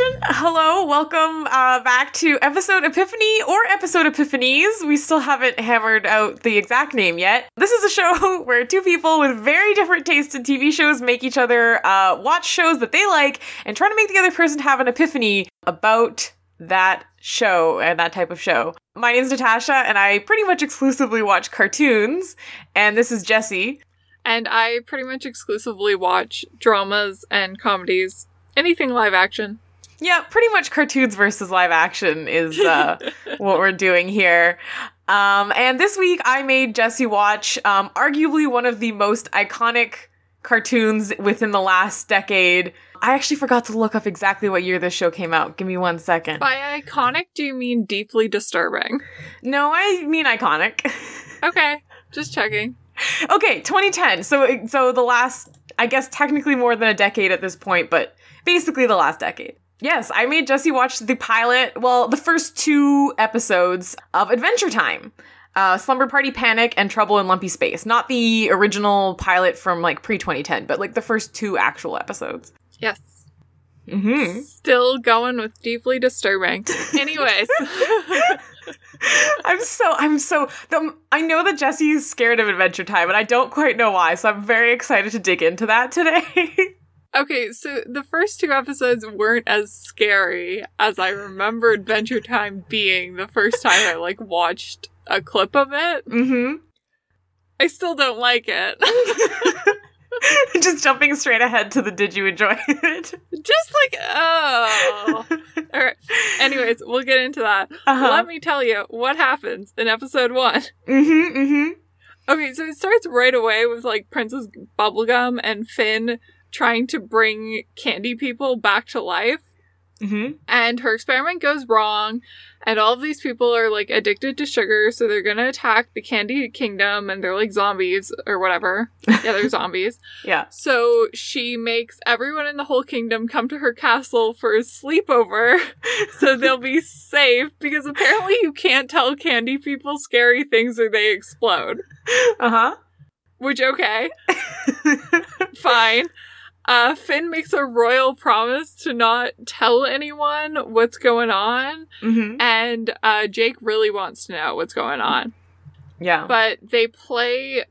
introduction. Hello, welcome uh, back to episode Epiphany or episode Epiphanies. We still haven't hammered out the exact name yet. This is a show where two people with very different tastes in TV shows make each other uh, watch shows that they like and try to make the other person have an epiphany about that show and that type of show. My name's Natasha, and I pretty much exclusively watch cartoons. And this is Jessie. And I pretty much exclusively watch dramas and comedies. Anything live action. Yeah, pretty much cartoons versus live action is uh, what we're doing here. Um, and this week I made Jessie watch um, arguably one of the most iconic cartoons within the last decade. I actually forgot to look up exactly what year this show came out. Give me one second. By iconic, do you mean deeply disturbing? No, I mean iconic. Okay, just checking. okay, 2010. So so the last I guess technically more than a decade at this point, but basically the last decade. Yes, I made Jessie watch the pilot, well, the first two episodes of Adventure Time. Uh, Slumber Party Panic and Trouble in Lumpy Space. Not the original pilot from like pre 2010, but like the first two actual episodes. Yes. Mm-hmm. Still going with deeply disturbing. Anyways. I'm so I'm so the, I know that Jessie's scared of Adventure Time, and I don't quite know why. So I'm very excited to dig into that today. okay, so the first two episodes weren't as scary as I remember Adventure Time being the first time I like watched a clip of it. mm-hmm. I still don't like it. Just jumping straight ahead to the did you enjoy it? Just like oh. All right. Anyways, we'll get into that. Uh-huh. Let me tell you what happens in episode one. Mm-hmm. Mm-hmm. Okay, so it starts right away with like Princess Bubblegum and Finn trying to bring candy people back to life. Mm-hmm. And her experiment goes wrong, and all of these people are like addicted to sugar, so they're gonna attack the Candy Kingdom, and they're like zombies or whatever. Yeah, they're zombies. Yeah. So she makes everyone in the whole kingdom come to her castle for a sleepover so they'll be safe because apparently you can't tell candy people scary things or they explode. Uh-huh. Which, okay, fine. Uh, Finn makes a royal promise to not tell anyone what's going on, mm-hmm. and uh, Jake really wants to know what's going on. Yeah. But they play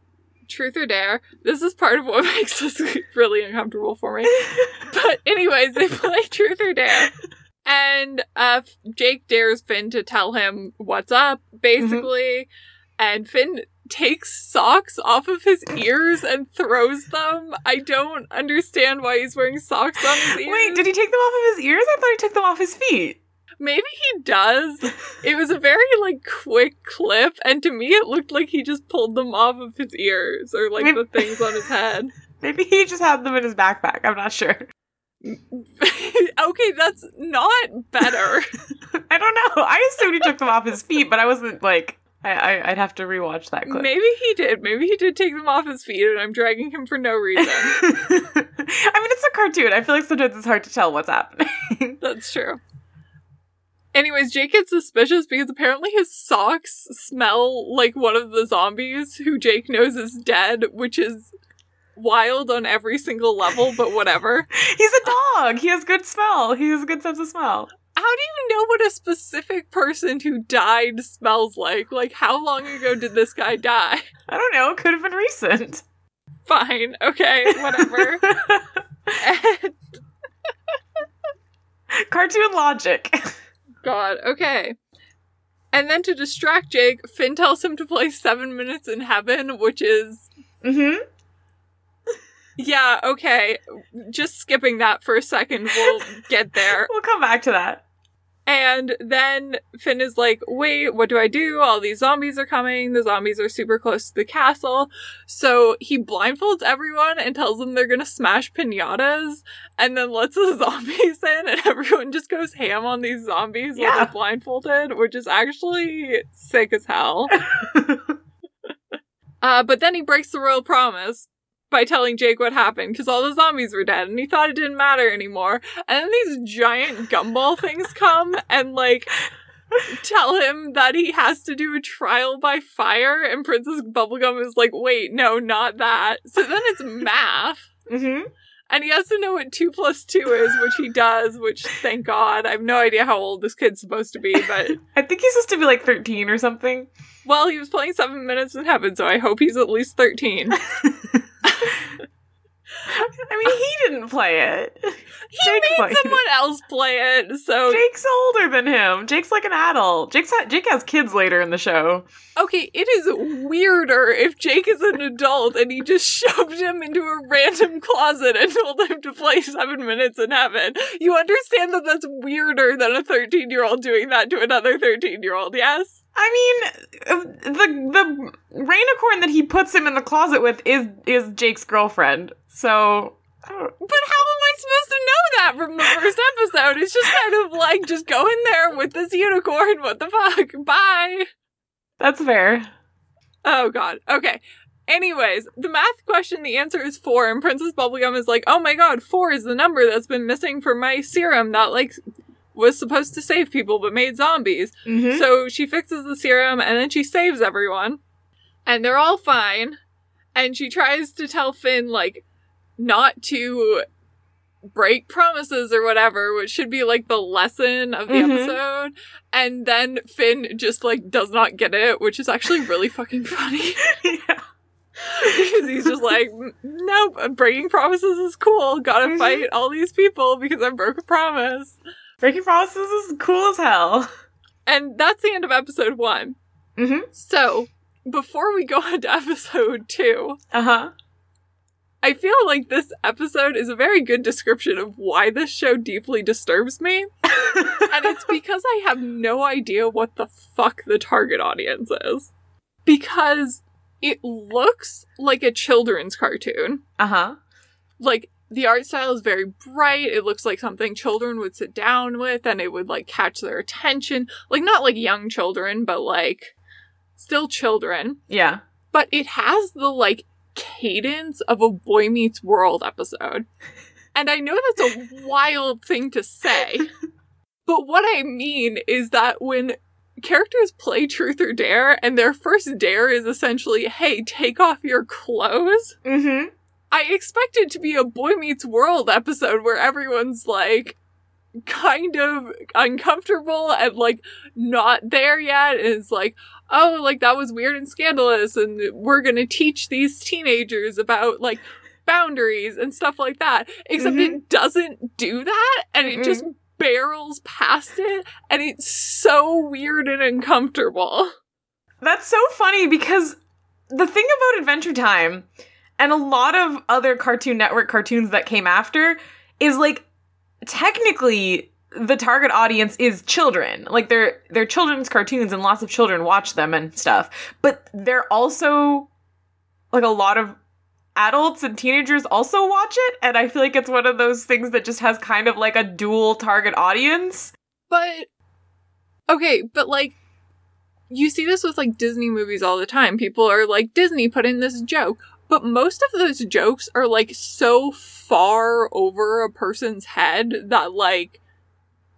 Truth or Dare. This is part of what makes this really uncomfortable for me. but anyways, they play Truth or Dare. And uh Jake dares Finn to tell him what's up, basically. And Finn takes socks off of his ears and throws them. I don't understand why he's wearing socks on his ears. Wait, did he take them off of his ears? I thought he took them off his feet. Maybe he does. It was a very like quick clip, and to me it looked like he just pulled them off of his ears or like Maybe- the things on his head. Maybe he just had them in his backpack. I'm not sure. okay, that's not better. I don't know. I assumed he took them off his feet, but I wasn't like. I, I I'd have to rewatch that clip. Maybe he did. Maybe he did take them off his feet, and I'm dragging him for no reason. I mean, it's a cartoon. I feel like sometimes it's hard to tell what's happening. That's true. Anyways, Jake gets suspicious because apparently his socks smell like one of the zombies who Jake knows is dead, which is wild on every single level, but whatever. He's a dog. He has good smell. He has a good sense of smell. How do you know what a specific person who died smells like? Like, how long ago did this guy die? I don't know. It Could have been recent. Fine, okay, whatever. And- Cartoon logic. God, okay. And then to distract Jake, Finn tells him to play Seven Minutes in Heaven, which is mm-hmm. Yeah, okay. Just skipping that for a second, we'll get there. We'll come back to that. And then Finn is like, wait, what do I do? All these zombies are coming. The zombies are super close to the castle. So he blindfolds everyone and tells them they're gonna smash pinatas and then lets the zombies in and everyone just goes ham on these zombies while they're blindfolded, which is actually sick as hell. Uh, but then he breaks the royal promise by telling Jake what happened because all the zombies were dead and he thought it didn't matter anymore. And then these giant gumball things come and like tell him that he has to do a trial by fire. And Princess Bubblegum is like, wait, no, not that. So then it's math. mm-hmm. and he has to know what two plus two is, which he does, which thank God. I have no idea how old this kid's supposed to be, but I think he's supposed to be like 13 or something. well, he was playing Seven Minutes in Heaven, so I hope he's at least 13. I mean, he didn't play it. He Jake made it. someone else play it, so Jake's older than him. Jake's like an adult. Jake's ha- Jake has kids later in the show. okay, it is weirder if Jake is an adult and he just shoved him into a random closet and told him to play Seven Minutes in Heaven. You understand that that's weirder than a 13 year old doing that to another 13 year old, yes? I mean, uh, the the rainicorn that he puts him in the closet with is is Jake's girlfriend. So But how am I supposed to know that from the first episode? It's just kind of like, just go in there with this unicorn. What the fuck? Bye. that's fair. Oh god. Okay. Anyways, the math question, the answer is four, and Princess Bubblegum is like, oh my god, four is the number that's been missing from my serum that like was supposed to save people but made zombies. Mm-hmm. So she fixes the serum and then she saves everyone. And they're all fine. And she tries to tell Finn, like, not to break promises or whatever, which should be like the lesson of the Mhm. episode. And then Finn just like does not get it, which is actually really fucking funny. yeah. because he's just like, nope, breaking promises is cool. Gotta Mhm. fight all these people because I broke a promise. Breaking promises is cool as hell. And that's the end of episode one. Mm-hmm. So, before we go on to episode two, Uh huh. I feel like this episode is a very good description of why this show deeply disturbs me. And it's because I have no idea what the fuck the target audience is. Because it looks like a children's cartoon. uh huh. Like, the art style is very bright. It looks like something children would sit down with and it would like catch their attention. Like, not like young children, but like still children. Yeah. but it has the like cadence of a Boy Meets World episode. And I know that's a wild thing to say, but what I mean is that when characters play truth or dare and their first dare is essentially, hey, take off your clothes, Mm-hmm. I expect it to be a Boy Meets World episode where everyone's like, kind of uncomfortable and like not there yet it's like oh like that was weird and scandalous and we're gonna teach these teenagers about like boundaries and stuff like that. Except it mm-hmm. doesn't do that and it just barrels past it and it's so weird and uncomfortable. That's so funny because the thing about Adventure Time and a lot of other Cartoon Network cartoons that came after is like technically the target audience is children. Like they're they're children's cartoons and lots of children watch them and stuff. But they're also like a lot of adults and teenagers also watch it and I feel like it's one of those things that just has kind of like a dual target audience. But okay, but like you see this with like Disney movies all the time. People are like Disney put in this joke, but most of those jokes are like so far over a person's head that like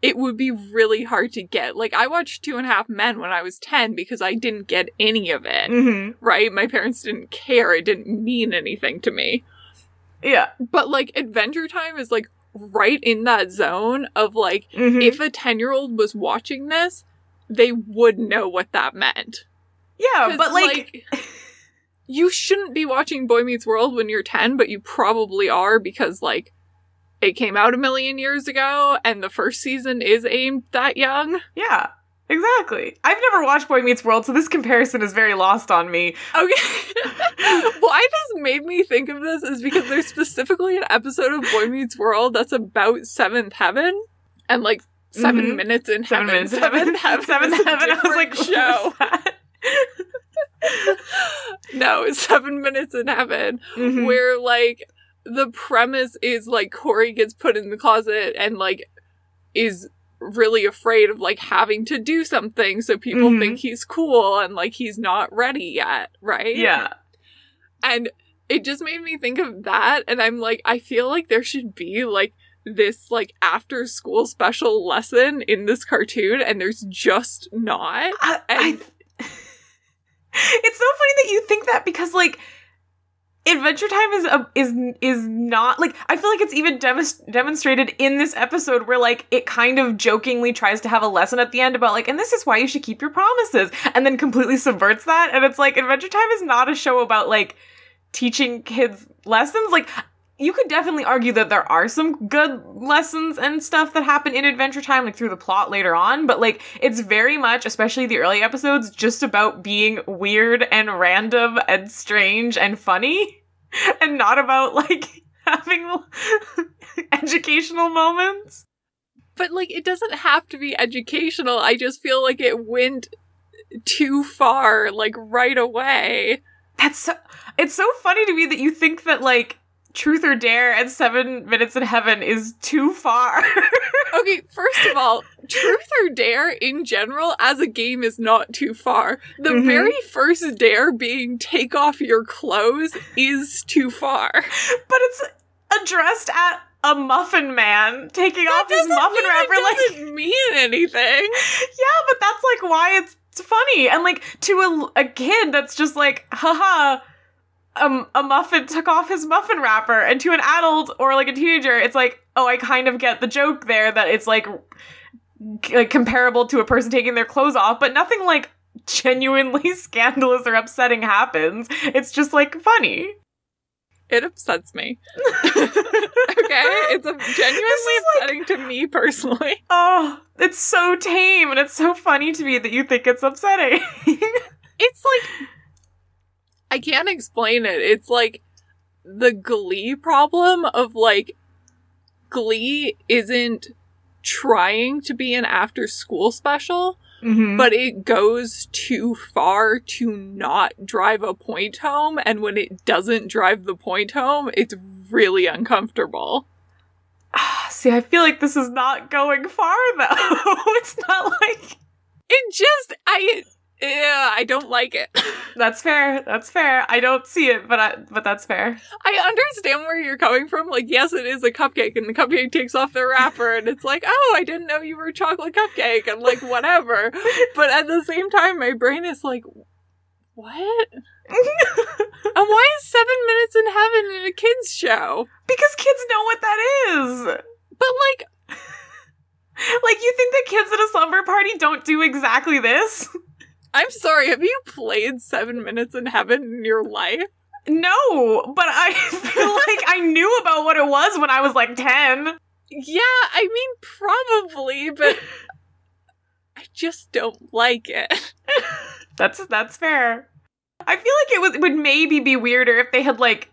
it would be really hard to get. Like I watched Two and a Half Men when I was 10 because I didn't get any of it. Mhm. Right? My parents didn't care. It didn't mean anything to me. Yeah. But like Adventure Time is like right in that zone of like Mhm. if a 10 year old was watching this, they would know what that meant. yeah, but like you shouldn't be watching Boy Meets World when you're 10, but you probably are because, like, it came out a million years ago and the first season is aimed that young. Yeah, exactly. I've never watched Boy Meets World, so this comparison is very lost on me. Okay. Why this made me think of this is because there's specifically an episode of Boy Meets World that's about Seventh Heaven and like 7 Mhm. minutes in Seven heaven. minutes. Seventh Heaven. Seventh Heaven. I was like, show. no, seven minutes in heaven. Mhm. where like the premise is like Corey gets put in the closet and like is really afraid of like having to do something so people Mhm. think he's cool and like he's not ready yet, right? yeah. And it just made me think of that and I'm like I feel like there should be like this like after school special lesson in this cartoon and there's just not. I, I- And- it's so funny that you think that because like Adventure Time is a, is is not like I feel like it's even demonst- demonstrated in this episode where like it kind of jokingly tries to have a lesson at the end about like and this is why you should keep your promises and then completely subverts that and it's like Adventure Time is not a show about like teaching kids lessons. Like you could definitely argue that there are some good lessons and stuff that happen in Adventure Time, like through the plot later on, but like it's very much, especially the early episodes, just about being weird and random and strange and funny, and not about like having educational moments. But like it doesn't have to be educational. I just feel like it went too far, like right away. That's so, it's so funny to me that you think that like Truth or Dare and Seven Minutes in Heaven is too far. okay, first of all, Truth or Dare in general as a game is not too far. The Mhm. very first dare being take off your clothes is too far. but it's addressed at a muffin man taking off his muffin wrapper it like doesn't mean anything. yeah but that's like why it's funny and like to a, a kid that's just like haha um, a muffin took off his muffin wrapper and to an adult or like a teenager it's like oh i kind of get the joke there that it's like, c- like comparable to a person taking their clothes off but nothing like genuinely scandalous or upsetting happens it's just like funny It upsets me. okay? It's a genuinely is like- upsetting to me personally. Oh, it's so tame and it's so funny to me that you think it's upsetting. It's like I can't explain it. It's like the glee problem of like glee isn't trying to be an after school special, mm-hmm. but it goes too far to not drive a point home and when it doesn't drive the point home, it's really uncomfortable. see, I feel like this is not going far though. it's not like It just I yeah, I don't like it. that's fair. That's fair. I don't see it, but I but that's fair. I understand where you're coming from. Like, yes, it is a cupcake, and the cupcake takes off the wrapper, and it's like, oh, I didn't know you were a chocolate cupcake, and like, whatever. But at the same time, my brain is like, what? And why is Seven Minutes in Heaven in a kids show? because kids know what that is. But like, Like you think that kids at a slumber party don't do exactly this? I'm sorry, have you played Seven Minutes in Heaven in your life? No, but I feel like I knew about what it was when I was like 10. Yeah, I mean, probably, but I just don't like it. That's that's fair. I feel like it was it would maybe be weirder if they had like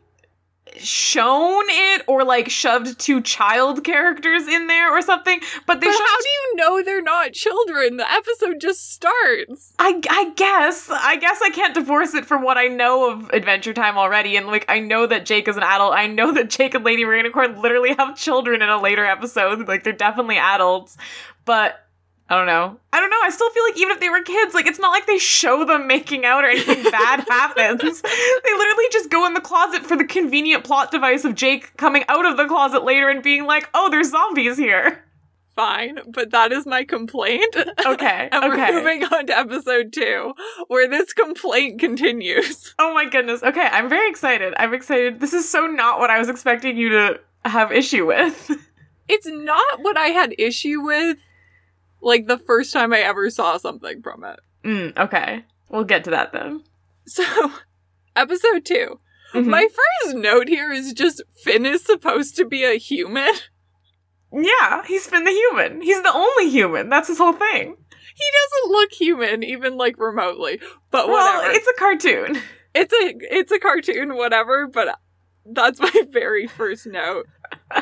shown it or like shoved two child characters in there or something. But they But how do you know they're not children? The episode just starts. I, I guess I guess I can't divorce it from what I know of Adventure Time already, and like I know that Jake is an adult. I know that Jake and Lady Rainicorn literally have children in a later episode. Like they're definitely adults, but I don't know. I don't know. I still feel like even if they were kids, like it's not like they show them making out or anything bad happens. They literally just go in the closet for the convenient plot device of Jake coming out of the closet later and being like, "Oh, there's zombies here." Fine, but that is my complaint. Okay. and okay. we're moving on to episode two, where this complaint continues. Oh my goodness. Okay, I'm very excited. I'm excited. This is so not what I was expecting you to have issue with. It's not what I had issue with, like the first time I ever saw something from it. mm, okay. We'll get to that then. So, episode 2 Mhm. My first note here is just Finn is supposed to be a human. yeah, he's been the human. He's the only human. That's his whole thing. He doesn't look human, even like remotely. But Well, whatever. it's a cartoon. it's a it's a cartoon, whatever. But that's my very first note.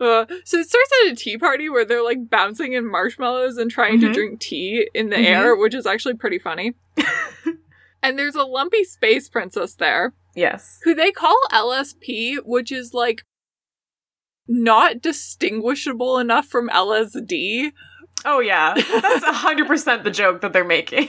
Uh, so it starts at a tea party where they're like bouncing in marshmallows and trying to Mhm. drink tea in the Mhm. air, which is actually pretty funny. and there's a lumpy space princess there yes. who they call LSP, which is like not distinguishable enough from LSD. Oh yeah. That's 100% the joke that they're making.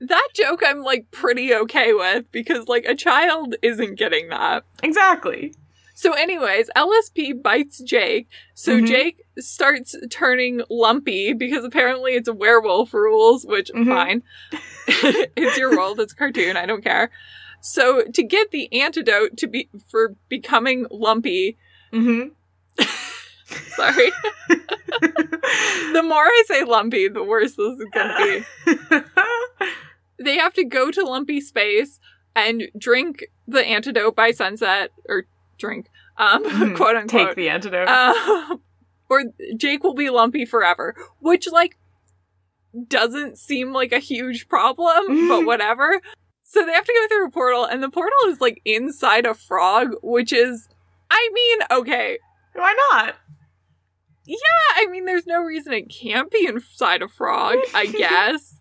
That joke I'm like pretty okay with because like a child isn't getting that. exactly. So, anyways, LSP bites Jake. So Mhm. Jake starts turning lumpy because apparently it's werewolf rules, which Mhm. fine. it's your world, it's a cartoon, I don't care. So to get the antidote to be for becoming lumpy, Mm-hmm. sorry. the more I say lumpy, the worse this is gonna be. They have to go to lumpy space and drink the antidote by sunset, or drink, um, Mhm. quote unquote. Take the antidote. Uh, or Jake will be lumpy forever, which like doesn't seem like a huge problem, but whatever. So they have to go through a portal, and the portal is like inside a frog, which is, I mean, okay. Why not? Yeah, I mean, there's no reason it can't be inside a frog, I guess.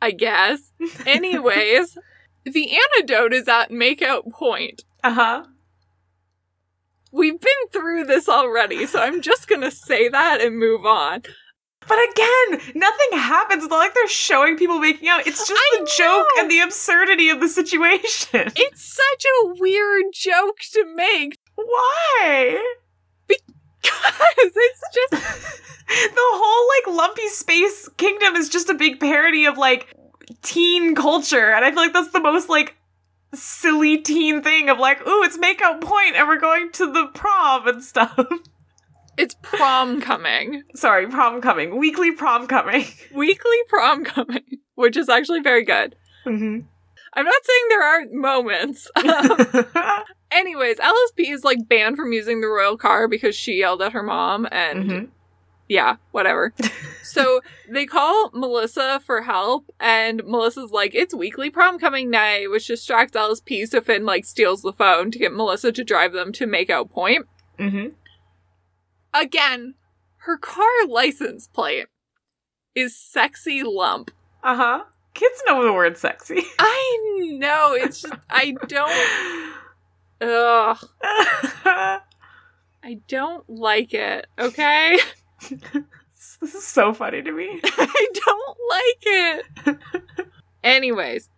I guess. Anyways, the antidote is at makeout point. Uh huh. We've been through this already, so I'm just gonna say that and move on. But again, nothing happens. It's not like they're showing people making out. It's just I the joke and the absurdity of the situation. It's such a weird joke to make Why? because it's just the whole like lumpy space kingdom is just a big parody of like teen culture and i feel like that's the most like silly teen thing of like ooh it's makeout point and we're going to the prom and stuff it's prom coming. sorry prom coming weekly prom coming Weekly prom coming, which is actually very good. mm-hmm. I'm not saying there aren't moments. Um, anyways, LSP is like banned from using the royal car because she yelled at her mom and Mhm. Yeah, whatever. so they call Melissa for help, and Melissa's like, "It's weekly prom coming night," which distracts LSP. So Finn like steals the phone to get Melissa to drive them to make out point. Mm-hmm. Again, her car license plate is sexy lump. uh-huh kids know the word sexy I know it's just I don't. Ugh, I don't like it. Okay, this is so funny to me I don't like it. Anyways,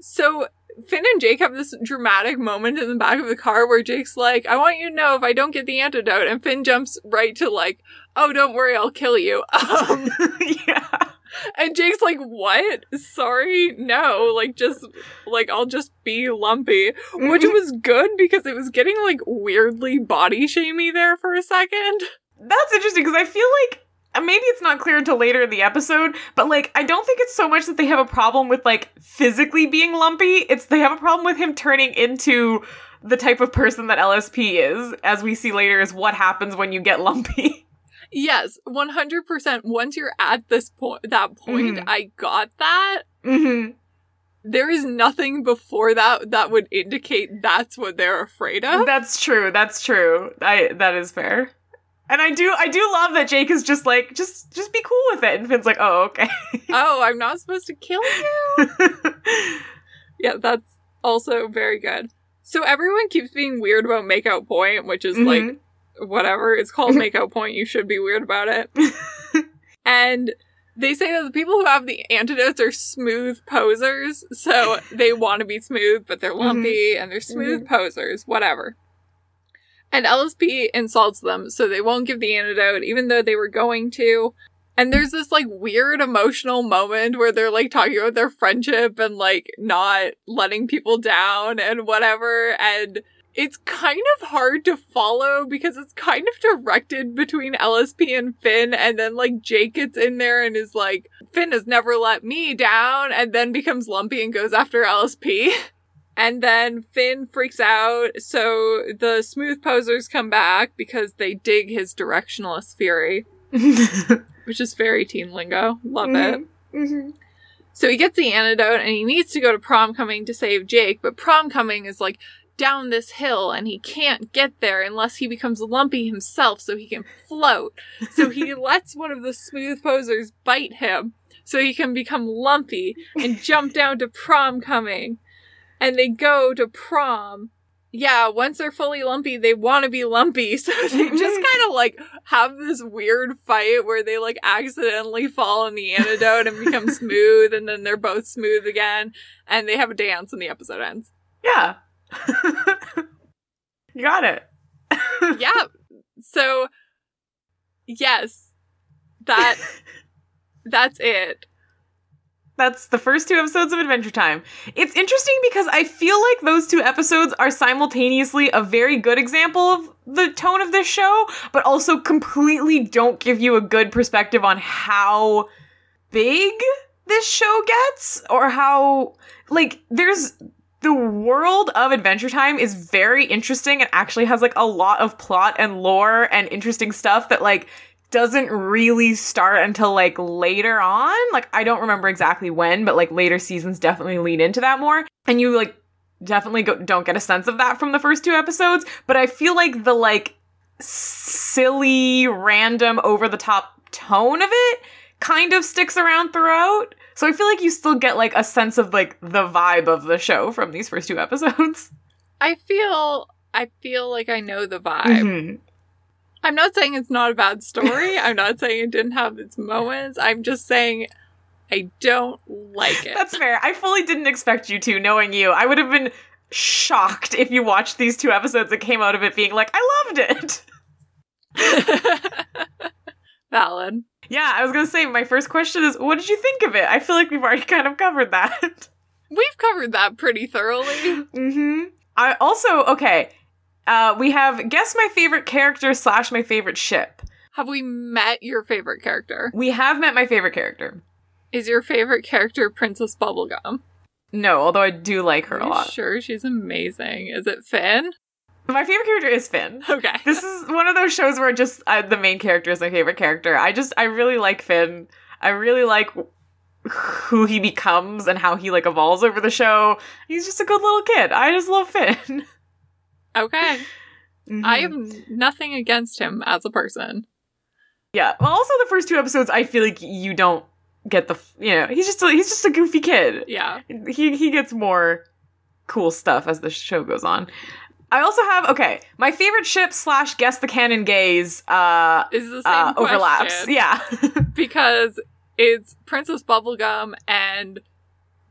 so Finn and Jake have this dramatic moment in the back of the car where Jake's like, I want you to know if I don't get the antidote. And Finn jumps right to like, oh, don't worry, I'll kill you. Um, yeah and Jake's like, what? Sorry, no. Like, just, like, I'll just be lumpy. Which was good because it was getting like weirdly body shamey there for a second. That's interesting because I feel like uh, maybe it's not clear until later in the episode, but like I don't think it's so much that they have a problem with like physically being lumpy. It's they have a problem with him turning into the type of person that LSP is, as we see later, is what happens when you get lumpy. Yes, 100%. Once you're at this point, that point, Mhm. I got that. mm-hmm. There is nothing before that that would indicate that's what they're afraid of. That's true. That's true. I that is fair. And I do I do love that Jake is just like just just be cool with it, and Finn's like, oh okay. oh, I'm not supposed to kill you? Yeah, that's also very good. So everyone keeps being weird about Makeout Point, which is like Mhm. whatever. It's called mm-hmm. Makeout Point. You should be weird about it. and they say that the people who have the antidotes are smooth posers. So they want to be smooth, but they're mm-hmm. lumpy and they're smooth mm-hmm. posers, whatever. And LSP insults them, so they won't give the antidote, even though they were going to. And there's this like weird emotional moment where they're like talking about their friendship and like not letting people down and whatever. And it's kind of hard to follow because it's kind of directed between LSP and Finn. And then like Jake gets in there and is like, Finn has never let me down and then becomes lumpy and goes after LSP. And then Finn freaks out. So the smooth posers come back because they dig his directionless fury, which is very teen lingo. Love it. Mhm. So he gets the antidote and he needs to go to prom coming to save Jake, but prom coming is like down this hill and he can't get there unless he becomes lumpy himself so he can float. So he lets one of the smooth posers bite him so he can become lumpy and jump down to prom coming. And they go to prom. Yeah, once they're fully lumpy, they want to be lumpy. So they just mm-hmm. kind of like have this weird fight where they like accidentally fall on the antidote and become smooth, and then they're both smooth again, and they have a dance, and the episode ends. Yeah. you got it. yeah. So Yes. That that's it. That's the first two episodes of Adventure Time. It's interesting because I feel like those two episodes are simultaneously a very good example of the tone of this show, but also completely don't give you a good perspective on how big this show gets or how like there's the world of Adventure Time is very interesting and actually has like a lot of plot and lore and interesting stuff that like doesn't really start until like later on. Like I don't remember exactly when, but like later seasons definitely lean into that more. And you like definitely go- don't get a sense of that from the first two episodes, but I feel like the like silly, random, over the top tone of it kind of sticks around throughout. So I feel like you still get like a sense of like the vibe of the show from these first two episodes. I feel I feel like I know the vibe. Mhm. I'm not saying it's not a bad story. I'm not saying it didn't have its moments. I'm just saying I don't like it. That's fair. I fully didn't expect you to, knowing you. I would have been shocked if you watched these two episodes and came out of it being like, I loved it. Valid. Yeah, I was gonna say my first question is, what did you think of it? I feel like we've already kind of covered that. We've covered that pretty thoroughly. mm-hmm. I also okay. Uh, we have guess my favorite character slash my favorite ship. Have we met your favorite character? We have met my favorite character. Is your favorite character Princess Bubblegum? No, although I do like her a lot. Sure, she's amazing. Is it Finn? My favorite character is Finn. Okay. This is one of those shows where just uh, the main character is my favorite character. I just I really like Finn. I really like who he becomes and how he like evolves over the show. He's just a good little kid. I just love Finn. okay. Mhm. I have nothing against him as a person. yeah. Well, also the first two episodes, I feel like you don't get the you know he's just a, he's just a goofy kid. Yeah. He he gets more cool stuff as the show goes on. I also have okay my favorite ship slash guess the canon gays uh, Is the same uh overlaps. Yeah. because it's Princess Bubblegum and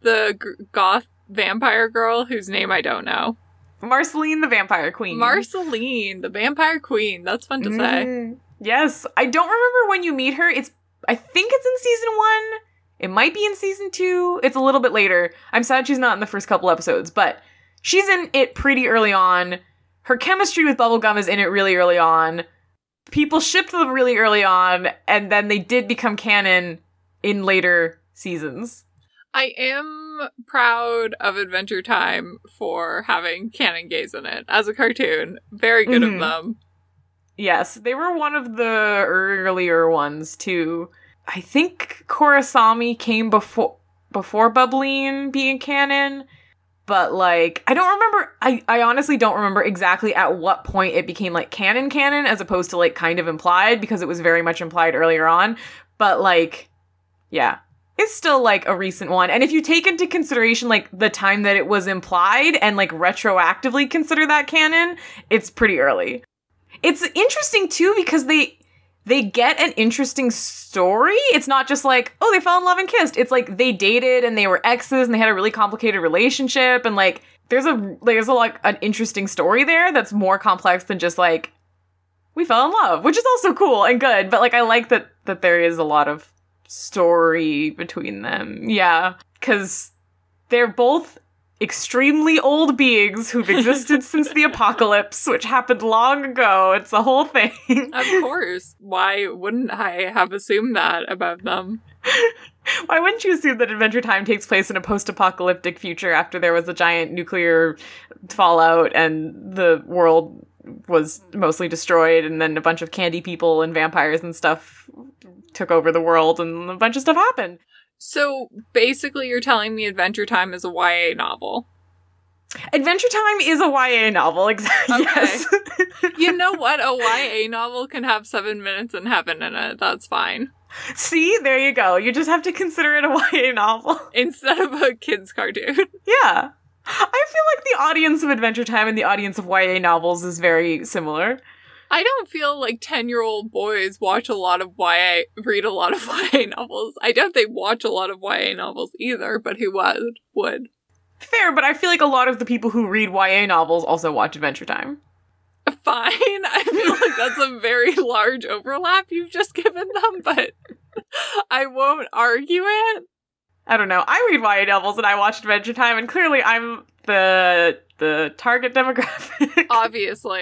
the g- goth vampire girl whose name I don't know. Marceline the Vampire Queen. Marceline, the vampire queen. That's fun to say. Mhm. Yes. I don't remember when you meet her. It's I think it's in season one. It might be in season two. It's a little bit later. I'm sad she's not in the first couple episodes, but she's in it pretty early on. Her chemistry with Bubblegum is in it really early on. People shipped them really early on, and then they did become canon in later seasons. I am proud of Adventure Time for having Canon Gays in it as a cartoon. Very good Mhm. of them. Yes, they were one of the earlier ones too. I think Korrasami came before before Bubbline being canon, but like I don't remember I I honestly don't remember exactly at what point it became like canon canon as opposed to like kind of implied because it was very much implied earlier on, but like yeah. It's still like a recent one. And if you take into consideration like the time that it was implied and like retroactively consider that canon, it's pretty early. It's interesting too because they they get an interesting story. It's not just like, oh, they fell in love and kissed. It's like they dated and they were exes and they had a really complicated relationship and like there's a there's a like an interesting story there that's more complex than just like we fell in love, which is also cool and good, but like I like that that there is a lot of story between them. Yeah, cuz they're both extremely old beings who've existed since the apocalypse, which happened long ago. It's a whole thing. Of course. Why wouldn't I have assumed that about them? Why wouldn't you assume that Adventure Time takes place in a post apocalyptic future after there was a giant nuclear fallout and the world was mostly destroyed and then a bunch of candy people and vampires and stuff took over the world and a bunch of stuff happened? So basically, you're telling me Adventure Time is a YA novel. Adventure Time is a YA novel, exactly. Okay. Yes. You know what? A YA novel can have seven minutes in heaven in it. That's fine. See, there you go. You just have to consider it a YA novel. Instead of a kid's cartoon. Yeah. I feel like the audience of Adventure Time and the audience of YA novels is very similar. I don't feel like 10 year old boys watch a lot of YA, read a lot of YA novels. I doubt they watch a lot of YA novels either, but who would? Would. Fair, but I feel like a lot of the people who read YA novels also watch Adventure Time. fine. I feel like that's a very large overlap you've just given them, but I won't argue it. I don't know. I read YA novels and I watch Adventure Time, and clearly I'm the the target demographic Obviously.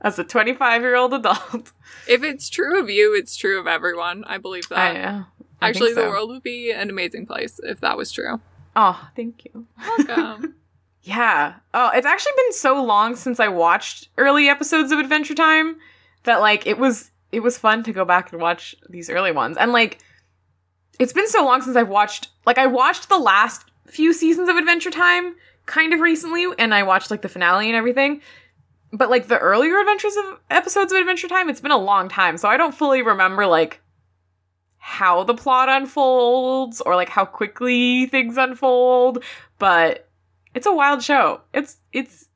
As a 25 year old adult. If it's true of you, it's true of everyone. I believe that. I, uh, I Actually, the world would be an amazing place if that was true. Oh, thank you. Welcome. Yeah. Oh, it's actually been so long since I watched early episodes of Adventure Time that like it was it was fun to go back and watch these early ones. And like it's been so long since I've watched like I watched the last few seasons of Adventure Time kind of recently and I watched like the finale and everything. But like the earlier adventures of episodes of Adventure Time, it's been a long time, so I don't fully remember like how the plot unfolds or like how quickly things unfold, but it's a wild show. It's it's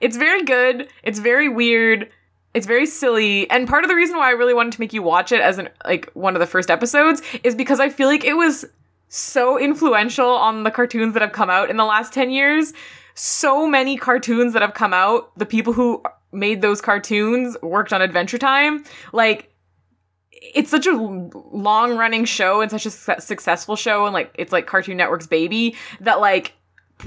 it's very good. It's very weird. It's very silly. And part of the reason why I really wanted to make you watch it as an like one of the first episodes is because I feel like it was so influential on the cartoons that have come out in the last 10 years. So many cartoons that have come out, the people who made those cartoons worked on Adventure Time. Like it's such a long running show and such a su- successful show and like it's like Cartoon Network's baby that like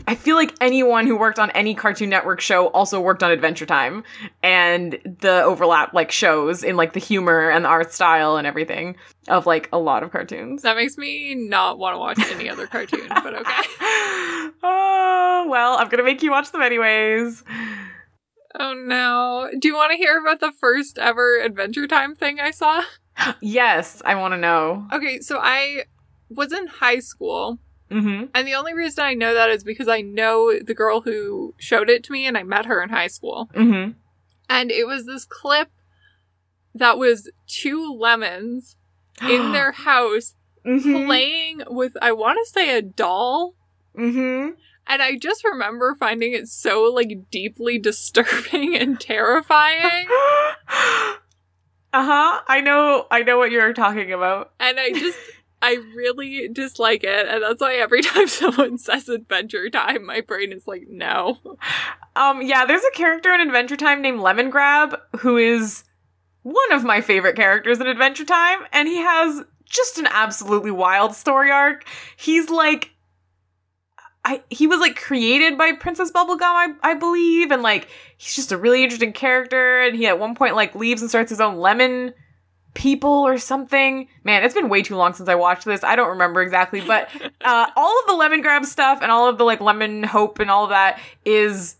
I feel like anyone who worked on any Cartoon Network show also worked on Adventure Time and the overlap like shows in like the humor and the art style and everything of like a lot of cartoons. that makes me not want to watch any other cartoon, but okay. oh, well, I'm to make you watch them anyways. Oh no. Do you want to hear about the first ever Adventure Time thing I saw? Yes, I want to know. Okay, so I was in high school, Mhm. and the only reason I know that is because I know the girl who showed it to me, and I met her in high school. Mhm. And it was this clip that was two lemons in their house Mhm. playing with, I want to say, a doll. Mhm. And I just remember finding it so, like, deeply disturbing and terrifying. uh-huh. I know I know what you're talking about. and I just, I really dislike it. And that's why every time someone says Adventure Time, my brain is like, no. Um, yeah, there's a character in Adventure Time named Lemon Grab who is one of my favorite characters in Adventure Time, and he has just an absolutely wild story arc. He's like, I he was like created by Princess Bubblegum, I, I believe, and like he's just a really interesting character. And he at one point like leaves and starts his own lemon people or something. Man, it's been way too long since I watched this. I don't remember exactly, but uh, all of the lemon grab stuff and all of the like lemon hope and all of that is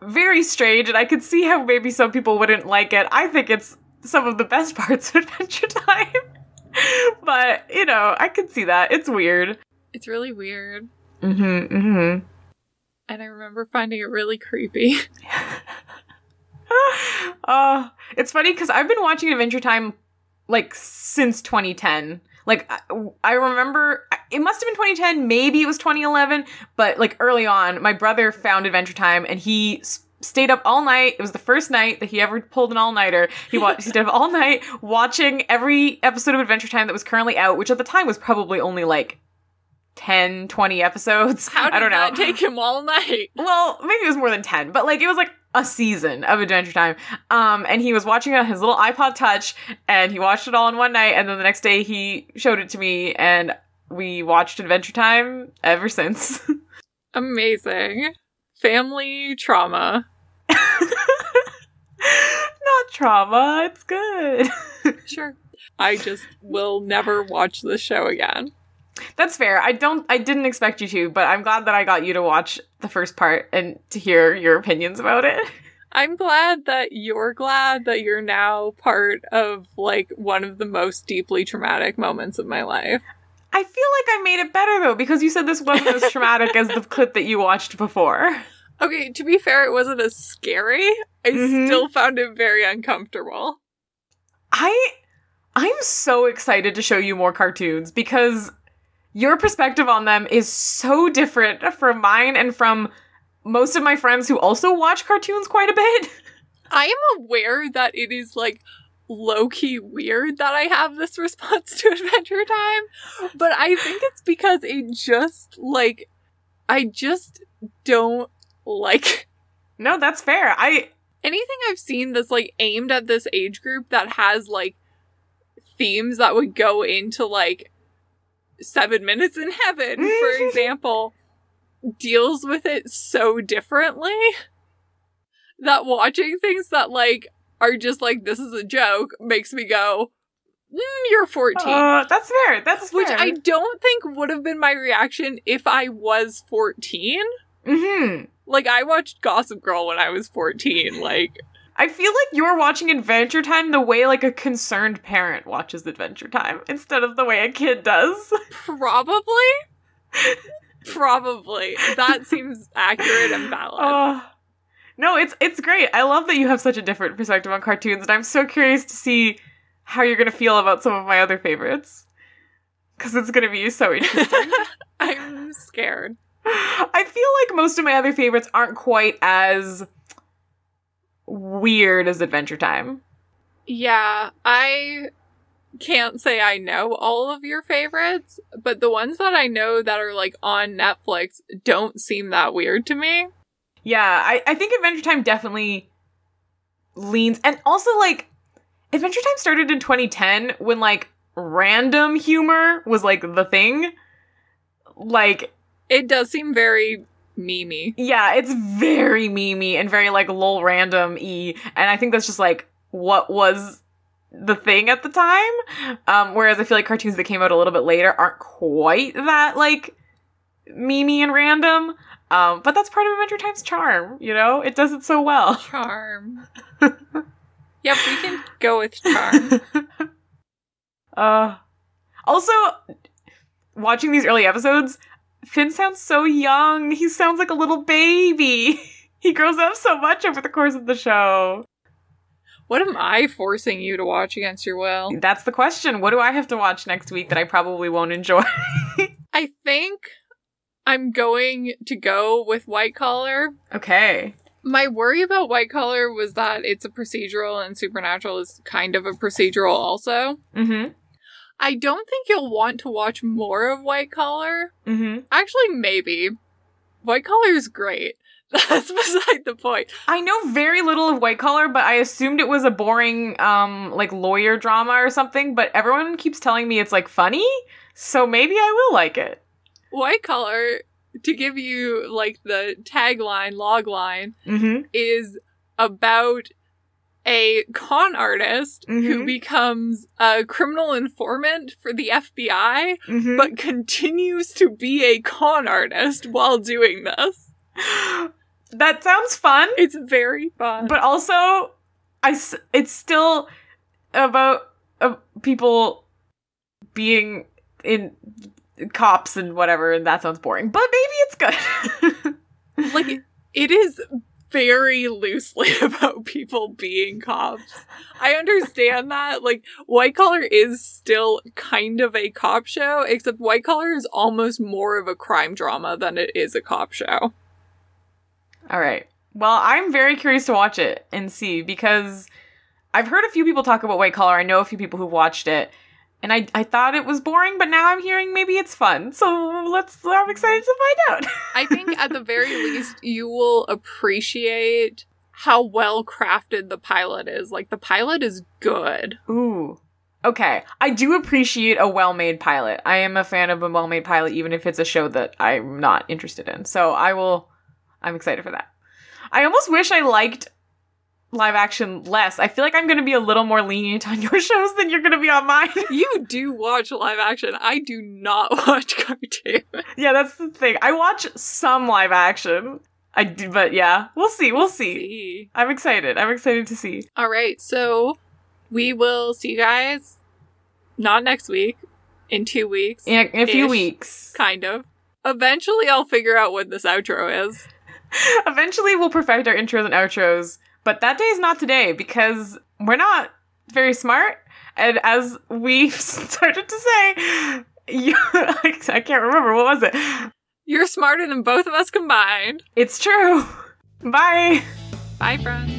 very strange, and I could see how maybe some people wouldn't like it. I think it's some of the best parts of Adventure Time. but, you know, I could see that. It's weird. It's really weird. Mm-hmm. Mm-hmm. And I remember finding it really creepy. uh, it's funny because I've been watching Adventure Time like since 2010. Like I, remember it must have been 2010, maybe it was 2011, but like early on, my brother found Adventure Time and he stayed up all night. It was the first night that he ever pulled an all-nighter. He watched he stayed up all night watching every episode of Adventure Time that was currently out, which at the time was probably only like 10, 20 episodes. How did I don't know. that take him all night? Well, maybe it was more than 10, but like it was like a season of Adventure Time. Um, and he was watching it on his little iPod Touch, and he watched it all in one night, and then the next day he showed it to me, and we watched Adventure Time ever since. Amazing. Family trauma. Not trauma, it's good. Sure. I just will never watch this show again. That's fair. I don't I didn't expect you to, but I'm glad that I got you to watch the first part and to hear your opinions about it. I'm glad that you're glad that you're now part of like one of the most deeply traumatic moments of my life. I feel like I made it better though because you said this wasn't as traumatic as the clip that you watched before. Okay, to be fair, it wasn't as scary. I Mhm. still found it very uncomfortable. I I'm so excited to show you more cartoons because your perspective on them is so different from mine and from most of my friends who also watch cartoons quite a bit. I am aware that it is like low key weird that I have this response to Adventure Time, but I think it's because it just like I just don't like No, that's fair. I anything I've seen that's like aimed at this age group that has like themes that would go into like seven minutes in heaven, for example, deals with it so differently that watching things that like are just like this is a joke makes me go, mm, "You're 14." Uh, that's fair. That's which fair. I don't think would have been my reaction if I was 14. hmm Like I watched Gossip Girl when I was 14. Like I feel like you're watching Adventure Time the way like a concerned parent watches Adventure Time instead of the way a kid does. probably probably that seems accurate and valid. Uh, no, it's it's great. I love that you have such a different perspective on cartoons, and I'm so curious to see how you're gonna feel about some of my other favorites. Because it's gonna be so interesting. I'm scared. I feel like most of my other favorites aren't quite as weird as Adventure Time. Yeah, I can't say I know all of your favorites, but the ones that I know that are like on Netflix don't seem that weird to me. Yeah, I, I think Adventure Time definitely leans and also like Adventure Time started in 2010 when like random humor was like the thing. Like, It does seem very memey. yeah, it's very memey and very like lol random y, and I think that's just like what was the thing at the time. Um, whereas I feel like cartoons that came out a little bit later aren't quite that like memey and random. Um, but that's part of Adventure Time's charm, you know? It does it so well. Charm. yep, we can go with charm. uh also watching these early episodes, Finn sounds so young. He sounds like a little baby. He grows up so much over the course of the show. What am I forcing you to watch against your will? That's the question. What do I have to watch next week that I probably won't enjoy? I think I'm going to go with White Collar. okay. My worry about White Collar was that it's a procedural and Supernatural is kind of a procedural also. Mm-hmm. I don't think you'll want to watch more of White Collar. Mm-hmm. Actually, maybe. White Collar is great. That's beside the point. I know very little of White Collar, but I assumed it was a boring, um, like lawyer drama or something. But everyone keeps telling me it's like funny, so maybe I will like it. White Collar, to give you like the tagline, log line, Mm-hmm. is about a con artist who Mhm. becomes a criminal informant for the FBI, Mm-hmm. but continues to be a con artist while doing this. that sounds fun, It's very fun. but also, I s- it's still about uh, people being in cops and whatever, and that sounds boring. But maybe it's good. like it is very loosely about people being cops. I understand that. Like White Collar is still kind of a cop show, except White Collar is almost more of a crime drama than it is a cop show. All right. Well, I'm very curious to watch it and see because I've heard a few people talk about White Collar. I know a few people who've watched it, and I I thought it was boring, but now I'm hearing maybe it's fun. So let's. I'm excited to find out. I think at the very least you will appreciate how well crafted the pilot is. Like the pilot is good. Ooh. Okay. I do appreciate a well-made pilot. I am a fan of a well-made pilot, even if it's a show that I'm not interested in. So I will. I'm excited for that. I almost wish I liked live action less. I feel like I'm going to be a little more lenient on your shows than you're going to be on mine. You do watch live action. I do not watch cartoon. yeah, that's the thing. I watch some live action. I do, but yeah, we'll see. We'll see. See. I'm excited. I'm excited to see. All right, so we will see you guys not next week, in two weeks, In a, in a few weeks. kind of. Eventually, I'll figure out what this outro is. Eventually, we'll perfect our intros and outros, but that day is not today because we're not very smart. And as we started to say, you, I can't remember what was it. You're smarter than both of us combined. It's true. Bye. Bye, friends.